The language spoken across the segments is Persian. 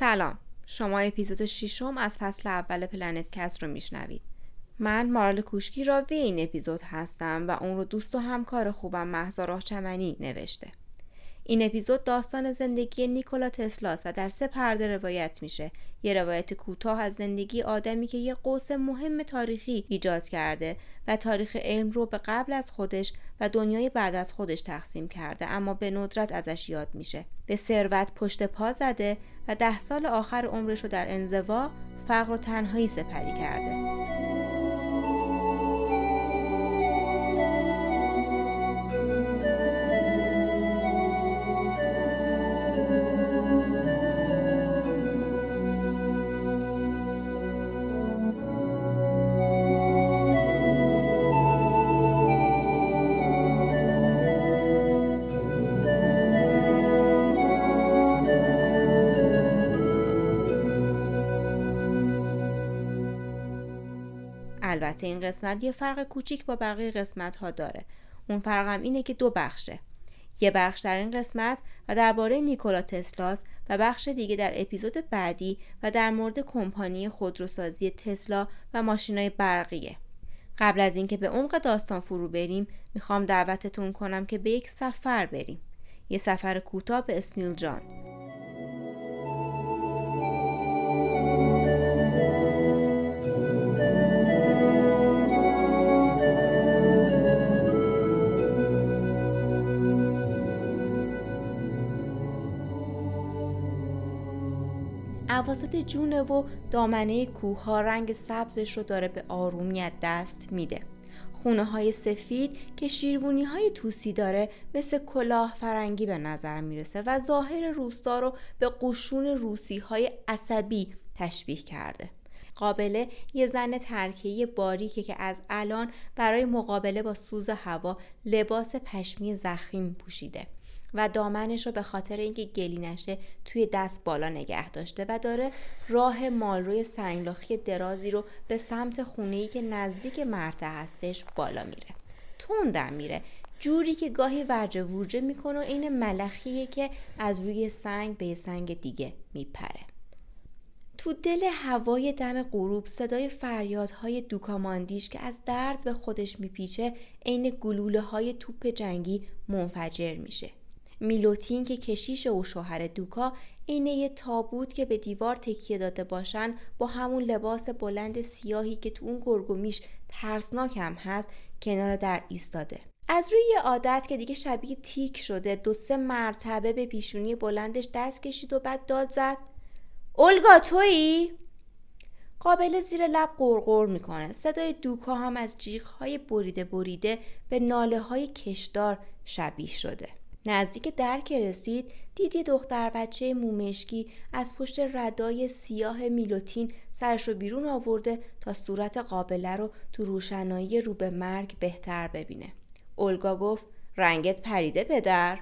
سلام. شما اپیزود ششم از فصل اول پلنت کست رو میشنوید. من مارال کوشکی راوی این اپیزود هستم و اون رو دوست و همکار خوبم مهسا چمنی نوشته. این اپیزود داستان زندگی نیکولا تسلاست و در سه پرده روایت میشه. یه روایت کوتاه از زندگی آدمی که یه قوس مهم تاریخی ایجاد کرده و تاریخ علم رو به قبل از خودش و دنیای بعد از خودش تقسیم کرده اما به ندرت ازش یاد میشه. به ثروت پشت پا زده و ده سال آخر عمرش رو در انزوا فقر و تنهایی سپری کرده. البته این قسمت یه فرق کوچیک با بقیه قسمت ها داره. اون فرقم اینه که دو بخشه. یه بخش در این قسمت و درباره نیکولا تسلاس و بخش دیگه در اپیزود بعدی و در مورد کمپانی خودروسازی تسلا و ماشینای برقیه. قبل از اینکه به عمق داستان فرو بریم می‌خوام دعوتتون کنم که به یک سفر بریم. یه سفر کوتاه به اسمیل جان. عواسط جونه و دامنه کوه ها رنگ سبزش رو داره به آرومیت دست میده. خونه های سفید که شیروونی های توسی داره مثل کلاه فرنگی به نظر می‌رسه و ظاهر روستا رو به قشون روسی های عصبی تشبیه کرده. قابله یه زن ترکیه باریکه که از الان برای مقابله با سوز هوا لباس پشمی زخیم پوشیده. و دامنش رو به خاطر اینکه گلی نشه توی دست بالا نگه داشته و داره راه مالروی سنگلاخی درازی رو به سمت خونه‌ای که نزدیک مرته هستش بالا میره. تندم میره. جوری که گاهی ورجه ورجه می‌کنه و این ملخیه که از روی سنگ به سنگ دیگه میپره. تو دل هوای دم غروب صدای فریادهای دوکاماندیش که از درد به خودش میپیچه عین گلوله های توپ جنگی منفجر میشه. میلوتین که کشیش و شوهر دوکا اینه یه تابوت که به دیوار تکیه داده باشن با همون لباس بلند سیاهی که تو اون گرگومیش ترسناک هم هست کنار در ایستاده. از روی یه عادت که دیگه شبیه تیک شده دو سه مرتبه به پیشونی بلندش دست کشید و بعد داد زد. اولگا تویی؟ قابل زیر لب قرقر می‌کنه. صدای دوکا هم از های بریده بریده به ناله های کشدار شبیه شده. نزدیک در که رسید دید یه دختر بچه مومشکی از پشت ردای سیاه میلوتین سرش رو بیرون آورده تا صورت قابله رو تو روشنایی رو به مرگ بهتر ببینه. اولگا گفت رنگت پریده پدر؟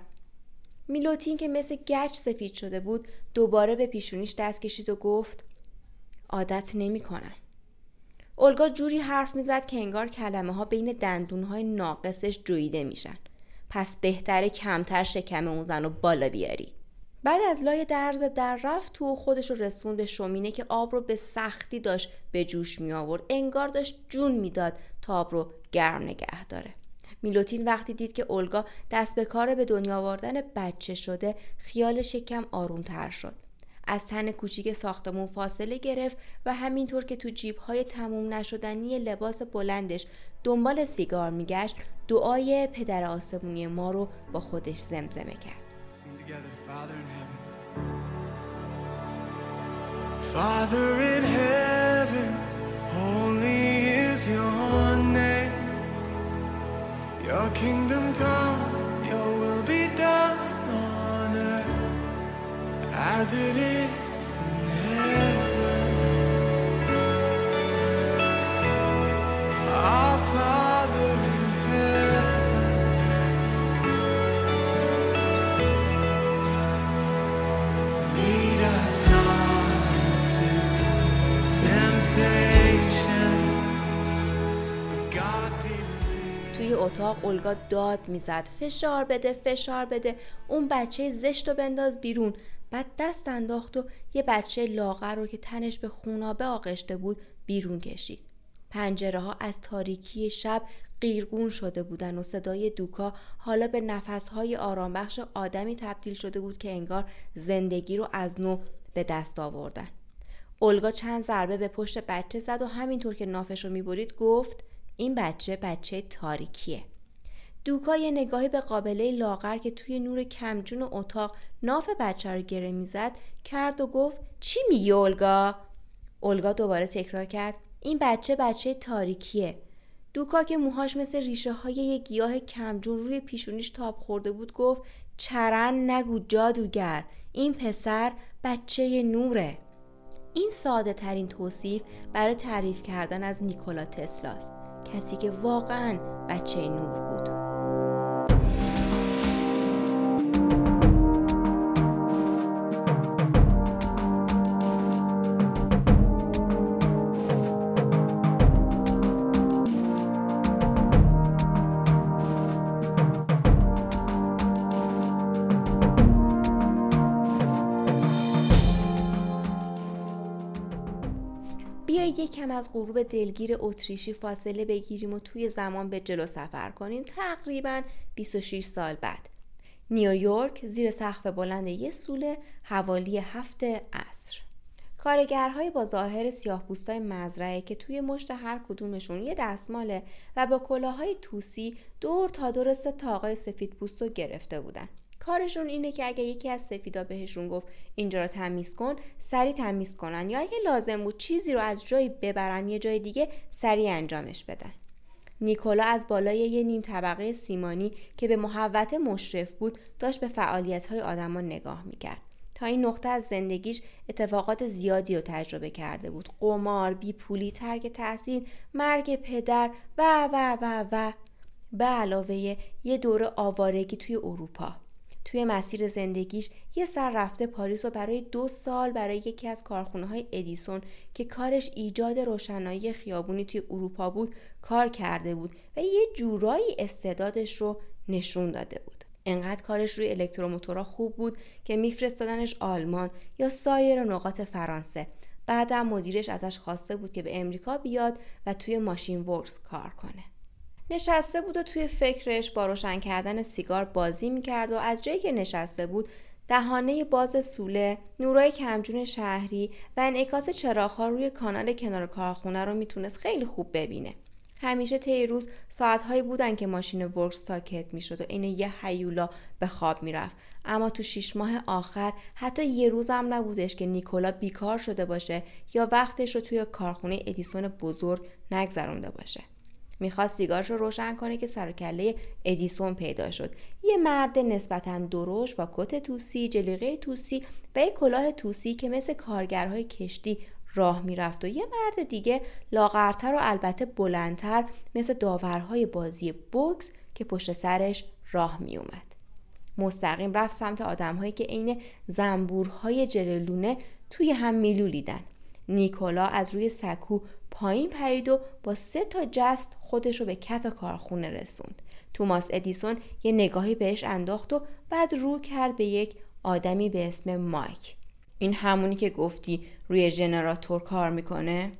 میلوتین که مثل گچ سفید شده بود دوباره به پیشونیش دست کشید و گفت عادت نمی کنم. اولگا جوری حرف می‌زد که انگار کلمه ها بین دندون های ناقصش جویده میشن. پس بهتره کمتر شکم اون زن رو بالا بیاری. بعد از لای درز در رفت تو خودش رو رسون به شومینه که آب رو به سختی داشت به جوش می آورد. انگار داشت جون می‌داد تا آب رو گرم نگه داره. میلوتین وقتی دید که اولگا دست به کار به دنیا آوردن بچه شده خیالش کم آرومتر شد. از تن کوچیک ساختمون فاصله گرفت و همینطور که تو جیبهای تموم نشدنی لباس بلندش دنبال سیگار میگشت دعای پدر آسمونی ما رو با خودش زمزمه کرد Father in heaven, holy is your name. Your kingdom come, your will be done on earth as it is in heaven. توی اتاق اولگا داد می‌زد فشار بده فشار بده اون بچه زشت و بنداز بیرون بعد دست انداخت و یه بچه لاغر رو که تنش به خونابه آغشته بود بیرون کشید. پنجره ها از تاریکی شب قیرگون شده بودن و صدای دوکا حالا به نفسهای آرامبخش آدمی تبدیل شده بود که انگار زندگی رو از نو به دست آوردن. اولگا چند ضربه به پشت بچه زد و همینطور که نافش رو می‌برید گفت این بچه بچه تاریکیه. دوکا یه نگاهی به قابله لاغر که توی نور کمجون اتاق ناف بچه رو گره می‌زد کرد و گفت چی میگی اولگا؟ اولگا دوباره تکرار کرد این بچه بچه تاریکیه. دوکا که موهاش مثل ریشه های یه گیاه کمجون روی پیشونیش تاب خورده بود گفت چرن نگو جادوگر این پسر بچه نوره. این ساده ترین توصیف برای تعریف کردن از نیکولا تسلاست کسی که واقعا بچه نور بود. کم از غروب دلگیر اتریشی فاصله بگیریم و توی زمان به جلو سفر کنیم. تقریبا 26 سال بعد. نیویورک زیر سقف بلند یه سوله حوالی هفت عصر. کارگرهای با ظاهر سیاه پوستای مزرعه که توی مشت هر کدومشون یه دستماله و با کلاهای توسی دور تا دور سه تاقای سفید پوستو گرفته بودن. کارشون اینه که اگه یکی از سفیدا بهشون گفت اینجا رو تمیز کن سری تمیز کنن. یا اگه لازم بود چیزی رو از جایی ببرن یه جای دیگه سری انجامش بدن. نیکولا از بالای یه نیم طبقه سیمانی که به محوت مشرف بود داشت به فعالیت های آدما نگاه می‌کرد. تا این نقطه از زندگیش اتفاقات زیادی رو تجربه کرده بود. قمار بیپولی ترک تحصیل مرگ پدر و و و و. به علاوه یه دور آوارگی توی اروپا. توی مسیر زندگیش یه سر رفته پاریس و برای دو سال برای یکی از کارخونه های ادیسون که کارش ایجاد روشنایی خیابونی توی اروپا بود کار کرده بود و یه جورایی استعدادش رو نشون داده بود. انقدر کارش روی الکتروموتورها خوب بود که میفرستادنش آلمان یا سایر نقاط فرانسه. بعدم مدیرش ازش خواسته بود که به امریکا بیاد و توی ماشین ورکس کار کنه. نشسته بود و توی فکرش با روشن کردن سیگار بازی می‌کرد و از جایی که نشسته بود دهانه باز سوله، نورای کمجون شهری و انعکاس چراغها روی کانال کنار کارخونه رو می‌تونست خیلی خوب ببینه. همیشه طی روز ساعتهایی بودن که ماشین ورکس ساکت می‌شد و این یه حیولا به خواب می‌رفت اما تو شیش ماه آخر حتی یه روز هم نبودش که نیکولا بیکار شده باشه یا وقتش رو توی کارخونه ادیسون بزرگ نگذرونده باشه می‌خواست سیگارش رو روشن کنه که سرکله ادیسون پیدا شد. یه مرد نسبتا دروش با کت توسی جلیقه توسی و یه کلاه توسی که مثل کارگرهای کشتی راه می‌رفت و یه مرد دیگه لاغرتر و البته بلندتر مثل داورهای بازی بوکس که پشت سرش راه میومد مستقیم رفت سمت آدمهایی که عین زنبورهای جللونه توی هم میلولیدن. نیکولا از روی سکو پایین پرید و با سه تا جست خودش رو به کف کارخونه رسوند. توماس ادیسون یه نگاهی بهش انداخت و بعد رو کرد به یک آدمی به اسم مایک. این همونی که گفتی روی ژنراتور کار می‌کنه؟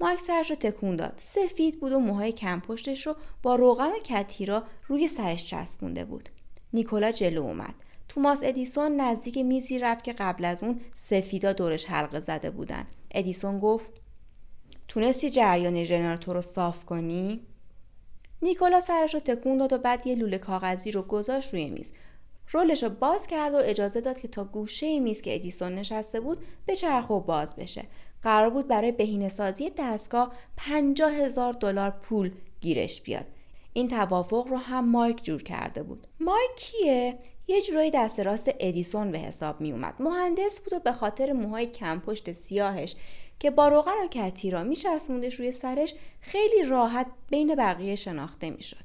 مایک سرش رو تکون داد. سفید بود و موهای کم پشتش رو با روغن و کتیرا روی سرش چسبونده بود. نیکولا جلو اومد. توماس ادیسون نزدیک میزی رفت که قبل از اون سفیدا دورش حلقه زده بودن. ادیسون گفت تونستی جریان ژنراتور رو صاف کنی؟ نیکولا سرش رو تکون داد و بعد یه لوله کاغذی رو گذاشت روی میز. رولش رو باز کرد و اجازه داد که تا گوشه میز که ادیسون نشسته بود به چرخ و باز بشه. قرار بود برای بهینه سازی دستگاه 50 هزار دلار پول گیرش بیاد. این توافق رو هم مایک جور کرده بود. مایک کیه؟ یه جورایی دست راست ادیسون به حساب می اومد. مهندس بود و به خاطر موهای کم پشت سیاهش که با روغن و کتیرا میچسبوندش روی سرش خیلی راحت بین بقیه شناخته می‌شد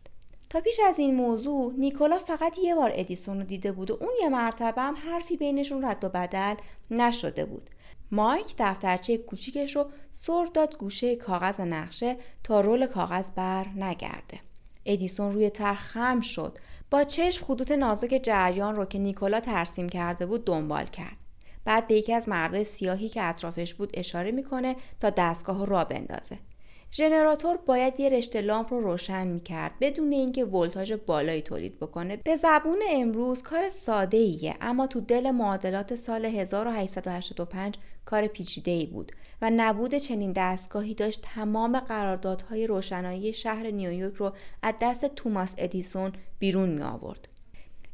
تا پیش از این موضوع نیکولا فقط یه بار ادیسون رو دیده بود و اون یه مرتبه هم حرفی بینشون رد و بدل نشده بود. مایک دفترچه کوچیکش رو سر داد گوشه کاغذ نقشه تا رول کاغذ بر نگرده. ادیسون روی تر خم شد. با چشم خطوط نازک جریان رو که نیکولا ترسیم کرده بود دنبال کرد. بعد به یکی از مردای سیاهی که اطرافش بود اشاره می‌کنه تا دستگاه را بندازه. ژنراتور باید یه رشته لامپ رو روشن می‌کرد بدون اینکه ولتاژ بالایی تولید بکنه. به زبون امروز کار ساده ایه اما تو دل معادلات سال 1885 کار پیچیده ای بود. و نبود چنین دستگاهی داشت تمام قراردادهای روشنایی شهر نیویورک رو از دست توماس ادیسون بیرون می آورد.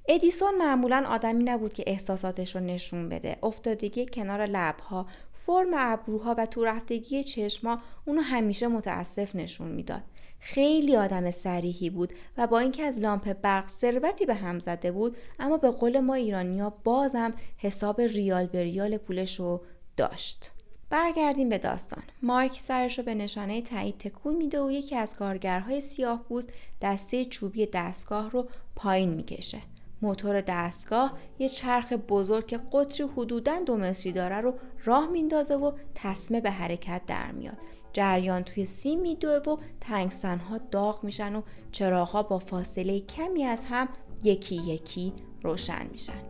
ادیسون معمولا آدمی نبود که احساساتش رو نشون بده. افتادگی کنار لبها فرم ابروها و تو رفتگی چشما اونو همیشه متاسف نشون می‌داد. خیلی آدم سریحی بود و با اینکه از لامپ برق ثروتی به هم زده بود اما به قول ما ایرانیا بازم حساب ریال به ریال پولش رو داشت. برگردیم به داستان. مایک سرش رو به نشانه تایید تکون میده و یکی از کارگرهای سیاه پوست دسته چوبی دستگاه رو پایین می‌کشه. موتور دستگاه یه چرخ بزرگ که قطری حدوداً دو متری داره رو راه میندازه و تصمه به حرکت در میاد. جریان توی سیم میدوه و تنگسنها داغ میشن و چراغها با فاصله کمی از هم یکی یکی روشن میشن.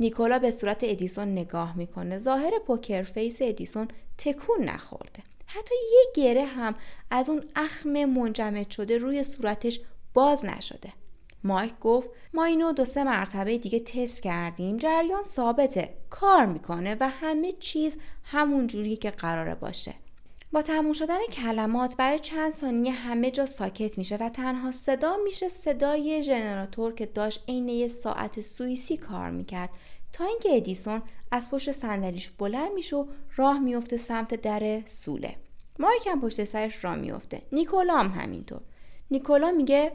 نیکولا به صورت ادیسون نگاه می‌کنه. ظاهر poker face ادیسون تکون نخورده. حتی یه گره هم از اون اخم منجمد شده روی صورتش باز نشده. مایک گفت ما اینو دو سه مرتبه دیگه تست کردیم. جریان ثابته. کار می‌کنه و همه چیز همون جوری که قراره باشه. با تموم شدن کلمات برای چند ثانیه همه جا ساکت میشه و تنها صدا میشه صدای ژنراتور که داشت عین یه ساعت سوئیسی کار می‌کرد. تا اینکه ادیسون از پشت صندلیش بلند میشه و راه میفته سمت در سوله. مایک هم پشت سرش راه میفته. نیکولا هم همینطور. نیکولا میگه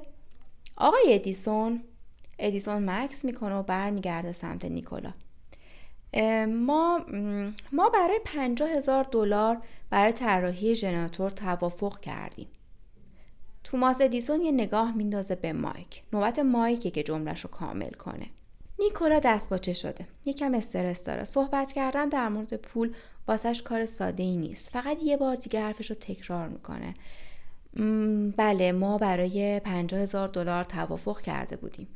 آقای ادیسون؟ ادیسون مکث می‌کنه و برمیگرده سمت نیکولا. ما ما برای پنجاه هزار دلار برای طراحی ژنراتور توافق کردیم. توماس ادیسون یه نگاه میندازه به مایک. نوبت مایکه که جملش رو کامل کنه. نیکولا دست باچه شده. یکم استرس داره. صحبت کردن در مورد پول واسش کار ساده ای نیست. فقط یه بار دیگه حرفش رو تکرار می‌کنه. بله ما برای پنجاه هزار دلار توافق کرده بودیم.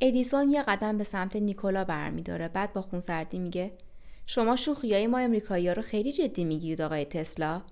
ادیسون یه قدم به سمت نیکولا برمیداره. بعد با خونسردی میگه شما شوخیای ما امریکایی ها رو خیلی جدی می‌گیرید آقای تسلا؟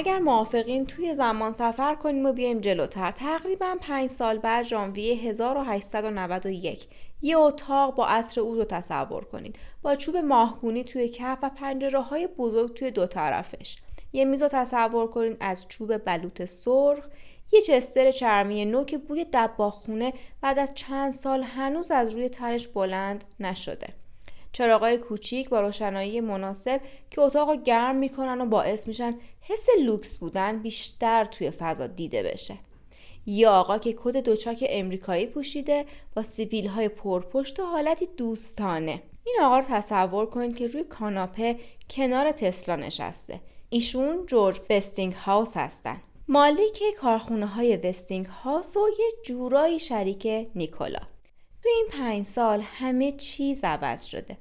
اگر موافقین توی زمان سفر کنیم و بیایم جلوتر. تقریبا پنج سال بعد ژانویه 1891 یه اتاق با عصر او رو تصور کنید. با چوب ماهگونی توی کف و پنجره های بزرگ توی دو طرفش. یه میز رو تصور کنید از چوب بلوط سرخ. یه چستر چرمی نو که بوی دباخونه بعد از چند سال هنوز از روی تنش بلند نشده. چراغای کوچیک با روشنایی مناسب که اتاق گرم می‌کنن و باعث میشن حس لوکس بودن بیشتر توی فضا دیده بشه. یه آقا که کت دوچاک امریکایی پوشیده با سیبیل های پرپشت و حالتی دوستانه. این آقا رو تصور کنید که روی کاناپه کنار تسلا نشسته. ایشون جورج وستینگ هاوس هستن. مالک کارخونه های وستینگ هاوس و یه جورایی شریک نیکولا. تو این پنج سال همه چیز عوض شده.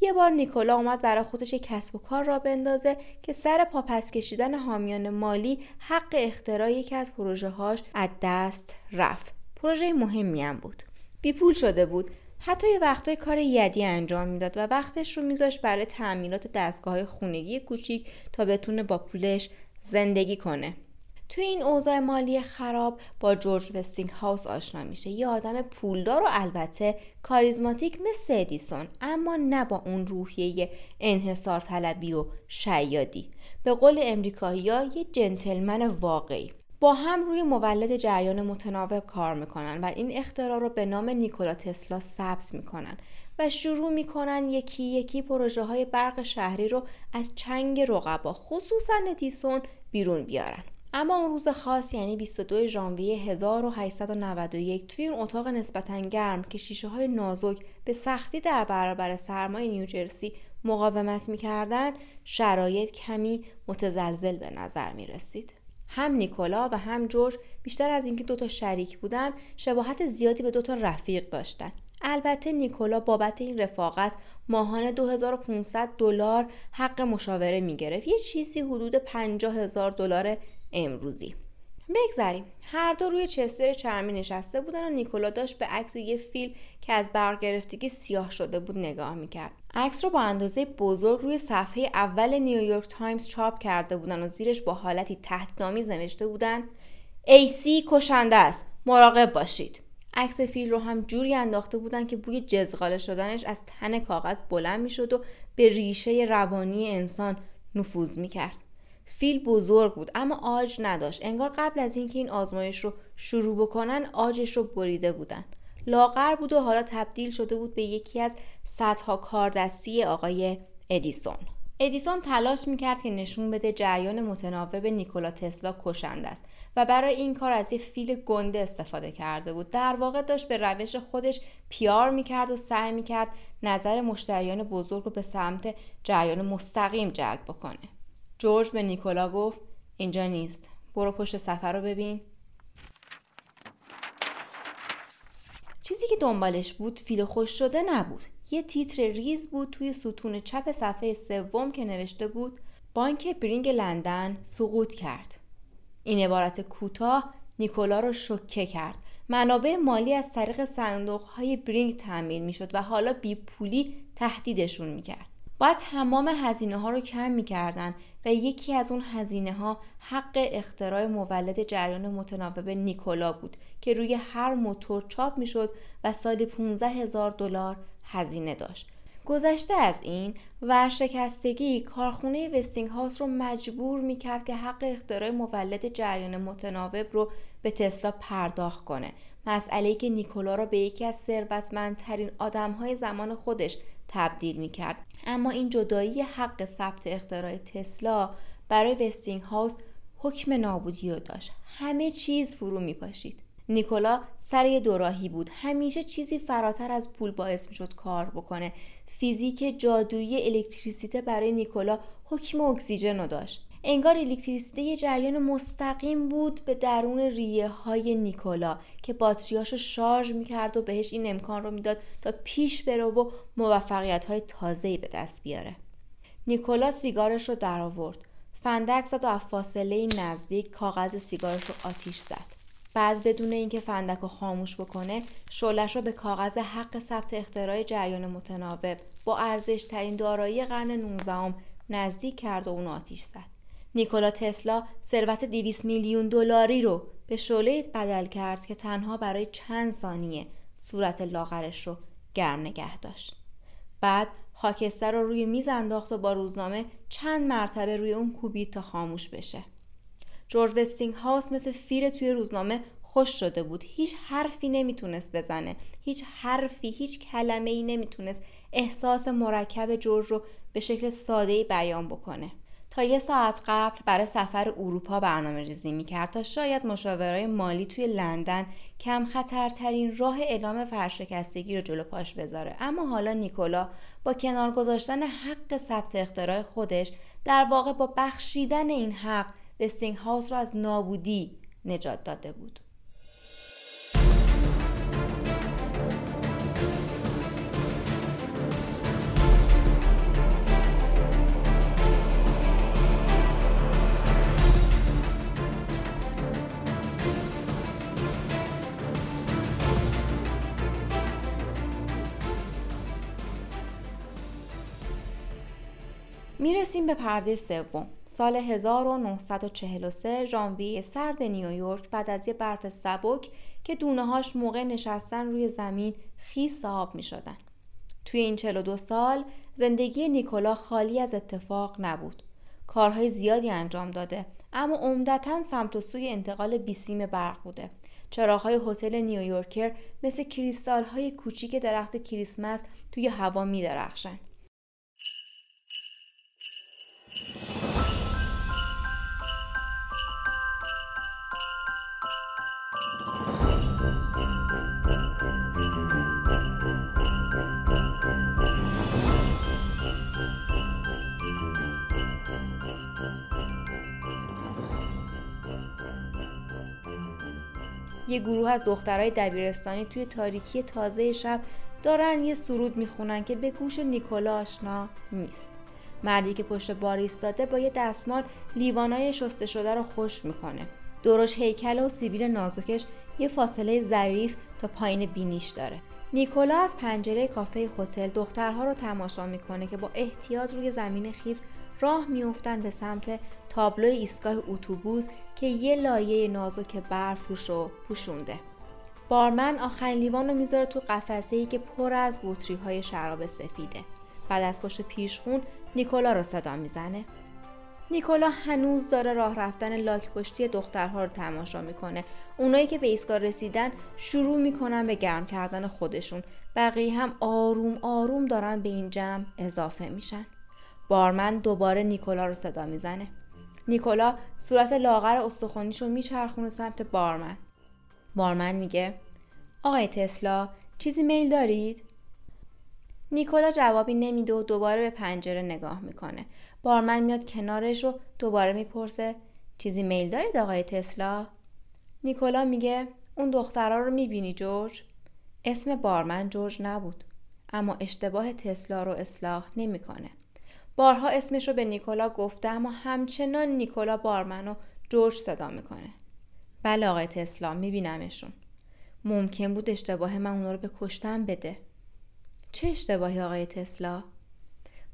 یه بار نیکولا اومد برای خودش یک کسب و کار را بندازه که سر پاپس کشیدن حامیان مالی حق اختراع یکی از پروژه هاش از دست رفت. پروژه مهمی هم بود. بی پول شده بود. حتی یه وقتای کار یدی انجام می‌داد و وقتش رو میذاشت برای تعمیرات دستگاه خونگی کوچیک تا بتونه با پولش زندگی کنه. توی این اوضاع مالی خراب با جورج وستینگ هاوس آشنا میشه. یه آدم پولدار و البته کاریزماتیک مثل ادیسون اما نه با اون روحیه انحصار طلبی و شیادی. به قول امریکایی ها یه جنتلمن واقعی. با هم روی مولد جریان متناوب کار می‌کنن و این اختراع رو به نام نیکولا تسلا ثبت می‌کنن و شروع می‌کنن یکی یکی پروژه های برق شهری رو از چنگ رقبا خصوصا ادیسون بیرون بیارن. اما اون روز خاص یعنی 22 ژانویه 1891 توی اون اتاق نسبتا گرم که شیشه های نازک به سختی در برابر سرمای نیوجرسی مقاومت می‌کردن شرایط کمی متزلزل به نظر می رسید. هم نیکولا و هم جورج بیشتر از اینکه دوتا شریک بودن شباهت زیادی به دوتا رفیق داشتن البته نیکولا بابت این رفاقت ماهانه 2500 دلار حق مشاوره می گرفت یه چیزی حدود 50 هزار دلار امروزی. بگذریم. هر دو روی چستر چرمی نشسته بودن و نیکولا داشت به عکس یه فیل که از برق گرفتگی سیاه شده بود نگاه می‌کرد. عکس رو با اندازه بزرگ روی صفحه اول نیویورک تایمز چاپ کرده بودن و زیرش با حالتی تهدیدآمیز نوشته بودن AC کشنده است. مراقب باشید. عکس فیل رو هم جوری انداخته بودن که بوی جزغاله شدنش از تن کاغذ بلند می‌شد و به ریشه روانی انسان نفوذ می‌کرد. فیل بزرگ بود اما عاج نداشت. انگار قبل از اینکه این آزمایش رو شروع بکنن عاجش رو بریده بودن. لاغر بود و حالا تبدیل شده بود به یکی از صدها کاردستی آقای ادیسون. ادیسون تلاش می‌کرد که نشون بده جریان متناوب نیکولا تسلا کشنده است و برای این کار از یه فیل گنده استفاده کرده بود. در واقع داشت به روش خودش پیار می‌کرد و سعی می‌کرد نظر مشتریان بزرگ رو به سمت جریان مستقیم جلب بکنه. جورج به نیکولا گفت اینجا نیست. برو پشت صفحه رو ببین. چیزی که دنبالش بود فیل خشک شده نبود. یه تیتر ریز بود توی ستون چپ صفحه سوم که نوشته بود بانک برینگ لندن سقوط کرد. این عبارت کوتاه نیکولا رو شوکه کرد. منابع مالی از طریق صندوق های برینگ تامین می‌شد و حالا بی پولی تهدیدشون می‌کرد. باید تمام هزینه ها رو کم می‌کردن. یکی از اون هزینه ها حق اختراع مولد جریان متناوب نیکولا بود که روی هر موتور چاپ می‌شد و سالی 15 هزار دلار هزینه داشت. گذشته از این ورشکستگی کارخونه وستینگ هاوس رو مجبور می‌کرد که حق اختراع مولد جریان متناوب رو به تسلا پرداخت کنه. مسئله که نیکولا را به یکی از ثروتمندترین آدمهای زمان خودش تبدیل می‌کرد. اما این جدایی حق ثبت اختراع تسلا برای وستینگ هاوس حکم نابودی رو داشت. همه چیز فرو میپاشید. نیکولا سر دوراهی بود. همیشه چیزی فراتر از پول باعث می‌شد کار بکنه. فیزیک جادویی الکتریسیته برای نیکولا حکم اکسیژن رو داشت. انگار الکتریسیته یه جریان مستقیم بود به درون ریه های نیکولا که باتریاشو شارژ می‌کرد و بهش این امکان رو می‌داد تا پیش بره و موفقیت های تازه‌ای به دست بیاره. نیکولا سیگارش رو در آورد. فندک زد و از فاصله نزدیک کاغذ سیگارش رو آتیش زد. بعد بدون اینکه فندک رو خاموش بکنه شولش رو به کاغذ حق ثبت اختراع جریان متناوب با ارزش ترین دارایی قرن 19 نزدیک کرد و اون آتیش زد. نیکولا تسلا ثروت 200 میلیون دلاری رو به شعله بدل کرد که تنها برای چند ثانیه صورت لاغرش رو گرم نگه داشت. بعد خاکستر رو روی میز انداخت و با روزنامه چند مرتبه روی اون کوبید تا خاموش بشه. جورج وستینگ هاوس مثل فیر توی روزنامه خوش شده بود. هیچ حرفی نمی‌تونست بزنه. هیچ حرفی هیچ کلمه ای نمی‌تونست احساس مرکب جورج رو به شکل ساده بیان بکنه. تا یه ساعت قبل برای سفر اروپا برنامه ریزی می کرد تا شاید مشاورای مالی توی لندن کم خطرترین راه اعلام فرشکستگی رو جلو پاش بذاره. اما حالا نیکولا با کنار گذاشتن حق ثبت اختراع خودش در واقع با بخشیدن این حق وستینگ هاوس رو از نابودی نجات داده بود. می‌رسیم به پرده سوم سال 1943 ژانویه سرد نیویورک بعد از یه برف سبک که دونه هاش موقع نشستن روی زمین خیس آب می شدن. توی این 42 سال زندگی نیکولا خالی از اتفاق نبود. کارهای زیادی انجام داده اما عمدتا سمت و سوی انتقال بیسیم برق بوده. چراغهای هتل نیویورکر مثل کریستال های کوچیک درخت کریسمس توی هوا می درخشن. یه گروه از دخترای دبیرستانی توی تاریکی تازه شب دارن یه سرود می‌خونن که به گوش نیکولا آشنا نیست. مردی که پشت بار ایستاده با یه دستمال لیوانای شسته شده رو خوش می‌کنه. دورش هیکل و سیبیل نازکش یه فاصله ظریف تا پایین بینیش داره. نیکولا از پنجره کافه هتل دخترها رو تماشا می‌کنه که با احتیاط روی زمین خیز راه میافتند به سمت تابلو ایستگاه اتوبوس که یه لایه نازک برف روش رو پوشونده. بارمن آخرین لیوان رو می‌ذاره تو قفسه ای که پر از بطری های شراب سفیده. بعد از پشت پیشخون نیکولا رو صدا می‌زنه. نیکولا هنوز داره راه رفتن لاک پشتی دخترها رو تماشا می‌کنه. اونایی که به ایستگاه رسیدن شروع می‌کنن به گرم کردن خودشون. بقیه هم آروم آروم دارن به این جمع اضافه میشن. بارمن دوباره نیکولا رو صدا می‌زنه. نیکولا صورت لاغر استخونیش رو میچرخونه سمت بارمن. بارمن میگه آقای تسلا چیزی میل دارید؟ نیکولا جوابی نمیده و دوباره به پنجره نگاه می‌کنه. بارمن میاد کنارش رو دوباره می‌پرسه چیزی میل دارید آقای تسلا؟ نیکولا میگه اون دخترها رو می‌بینی جورج؟ اسم بارمن جورج نبود اما اشتباه تسلا رو اصلاح نمی‌کنه. بارها اسمش رو به نیکولا گفته اما همچنان نیکولا بارمن و جورج صدا می‌کنه بله آقای تسلا میبینمشون ممکن بود اشتباه من اونا رو به کشتن بده چه اشتباهی آقای تسلا؟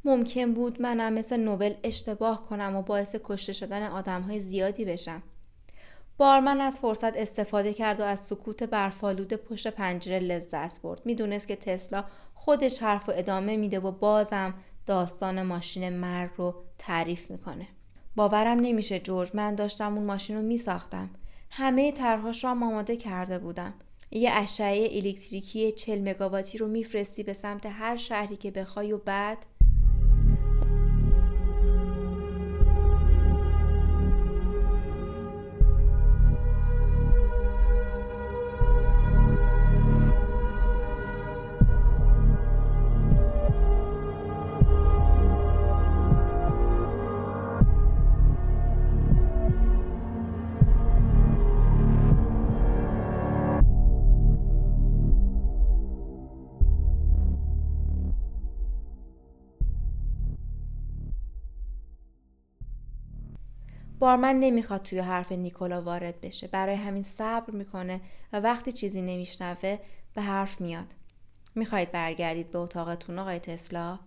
ممکن بود منم مثل نوبل اشتباه کنم و باعث کشته شدن آدم های زیادی بشم. بارمن از فرصت استفاده کرد و از سکوت برفالود پشت پنجره لذت برد. می‌دونست که تسلا خودش حرف و ادامه میده و بازم داستان ماشین مرگ رو تعریف می‌کنه. باورم نمیشه جورج من داشتم اون ماشین رو میساختم. همه طرحهاش رو آماده کرده بودم. یه اشعه الکتریکی 40 مگاواتی رو میفرستی به سمت هر شهری که بخوای و بعد بارمن نمی‌خواد توی حرف نیکولا وارد بشه. برای همین صبر می‌کنه و وقتی چیزی نمیشنوه به حرف میاد. می‌خواهید برگردید به اتاقتون آقای تسلا؟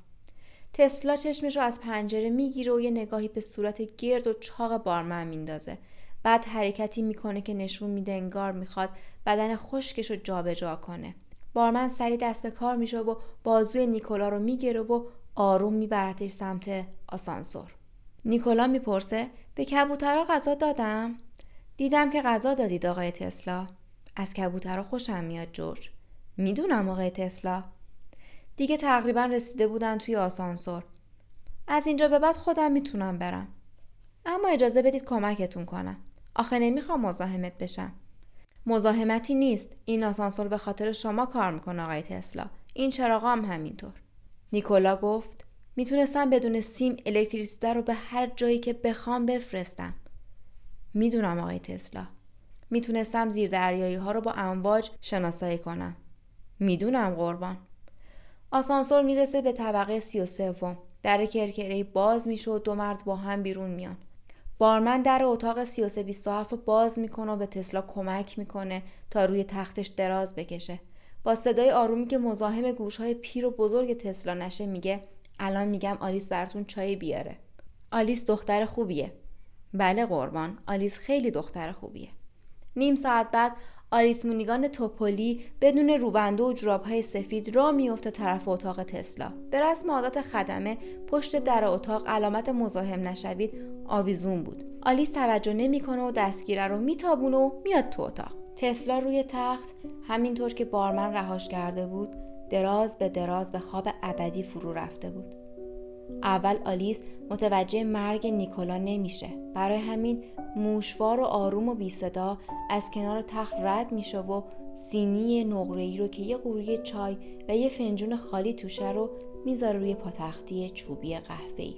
تسلا چشمش رو از پنجره می‌گیره و یه نگاهی به صورت گرد و چاق بارمن میندازه. بعد حرکتی می‌کنه که نشون میده انگار می‌خواد بدن خشکش رو جابجا کنه. بارمن سری دست به کار میشه و بازوی نیکولا رو می‌گیره و آروم میبرتش سمت آسانسور. نیکولا می‌پرسه به کبوترها غذا دادم. دیدم که غذا دادید آقای تسلا. از کبوترها خوشم میاد جورج. می‌دونم آقای تسلا. دیگه تقریبا رسیده بودن توی آسانسور. از اینجا به بعد خودم می‌تونم برم. اما اجازه بدید کمکتون کنم. آخه نمی‌خوام مزاحمت بشم. مزاحمتی نیست. این آسانسور به خاطر شما کار می‌کنه آقای تسلا. این چراغا هم همینطور. نیکولا گفت می‌تونستم بدون سیم الکتریسیته رو به هر جایی که بخوام بفرستم. می‌دونم آقای تسلا. می‌تونستم زیر دریایی ها رو با امواج شناسایی کنم. می‌دونم قربان. آسانسور می‌رسه به طبقه سی و سوم. در کرکره باز میشه و دو مرد با هم بیرون میان. بارمن در اتاق 3327 رو باز می‌کنه و به تسلا کمک می‌کنه تا روی تختش دراز بکشه. با صدای آرومی که مزاحم گوشهای پیر و بزرگ تسلا نشه میگه الان میگم آلیس براتون چای بیاره. آلیس دختر خوبیه. بله قربان آلیس خیلی دختر خوبیه. نیم ساعت بعد آلیس مونیگان توپولی بدون روبنده و جرابهای سفید را میفته طرف اتاق تسلا. به رسم عادت خدمه پشت در اتاق علامت مزاحم نشوید آویزون بود. آلیس توجه نمی‌کنه و دستگیره رو میتابونه و میاد تو اتاق. تسلا روی تخت همینطور که بارمن رهاش کرده بود دراز به دراز به خواب ابدی فرو رفته بود. اول آلیس متوجه مرگ نیکولا نمیشه. برای همین موشوار و آروم و بی صدا از کنار تخت رد میشه و سینی نقره‌ای رو که یه قوری چای و یه فنجون خالی توشه رو می‌ذاره روی پاتختی چوبی قهوه‌ای.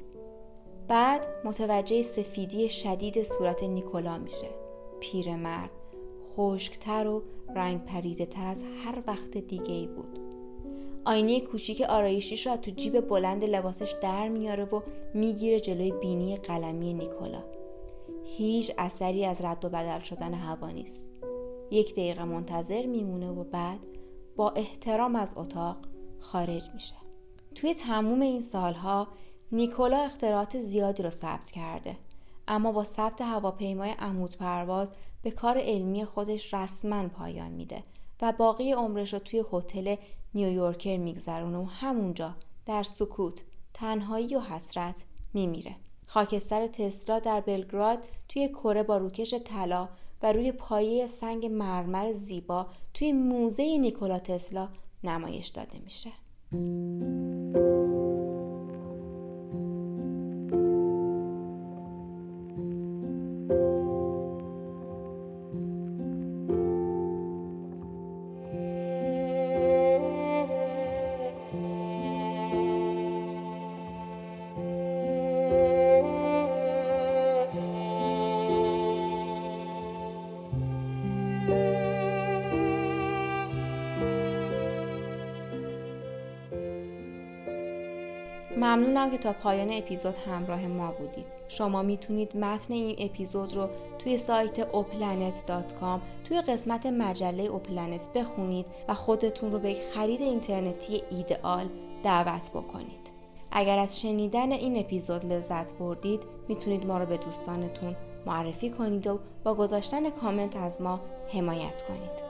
بعد متوجه سفیدی شدید صورت نیکولا میشه. پیرمرد خشکتر و رنگ پریده تر از هر وقت دیگه ای بود آینه کوچیک آرایشیش رو تو جیب بلند لباسش در میاره و می‌گیره جلوی بینی قلمی نیکولا. هیچ اثری از رد و بدل شدن هوا نیست. یک دقیقه منتظر میمونه و بعد با احترام از اتاق خارج میشه. توی تموم این سالها نیکولا اختراعات زیادی رو ثبت کرده. اما با ثبت هواپیمای عمود پرواز به کار علمی خودش رسما پایان میده و باقی عمرش رو توی هتل نیویورکر میگذرونه و همونجا در سکوت تنهایی و حسرت میمیره خاکستر تسلا در بلگراد توی کره با روکش طلا و روی پایه سنگ مرمر زیبا توی موزه نیکولا تسلا نمایش داده میشه. ممنونم که تا پایان اپیزود همراه ما بودید. شما می‌تونید متن این اپیزود رو توی سایت اوپلنت.com توی قسمت مجله اوپلنت بخونید و خودتون رو به یک خرید اینترنتی ایدئال دعوت بکنید. اگر از شنیدن این اپیزود لذت بردید می‌تونید ما رو به دوستانتون معرفی کنید و با گذاشتن کامنت از ما حمایت کنید.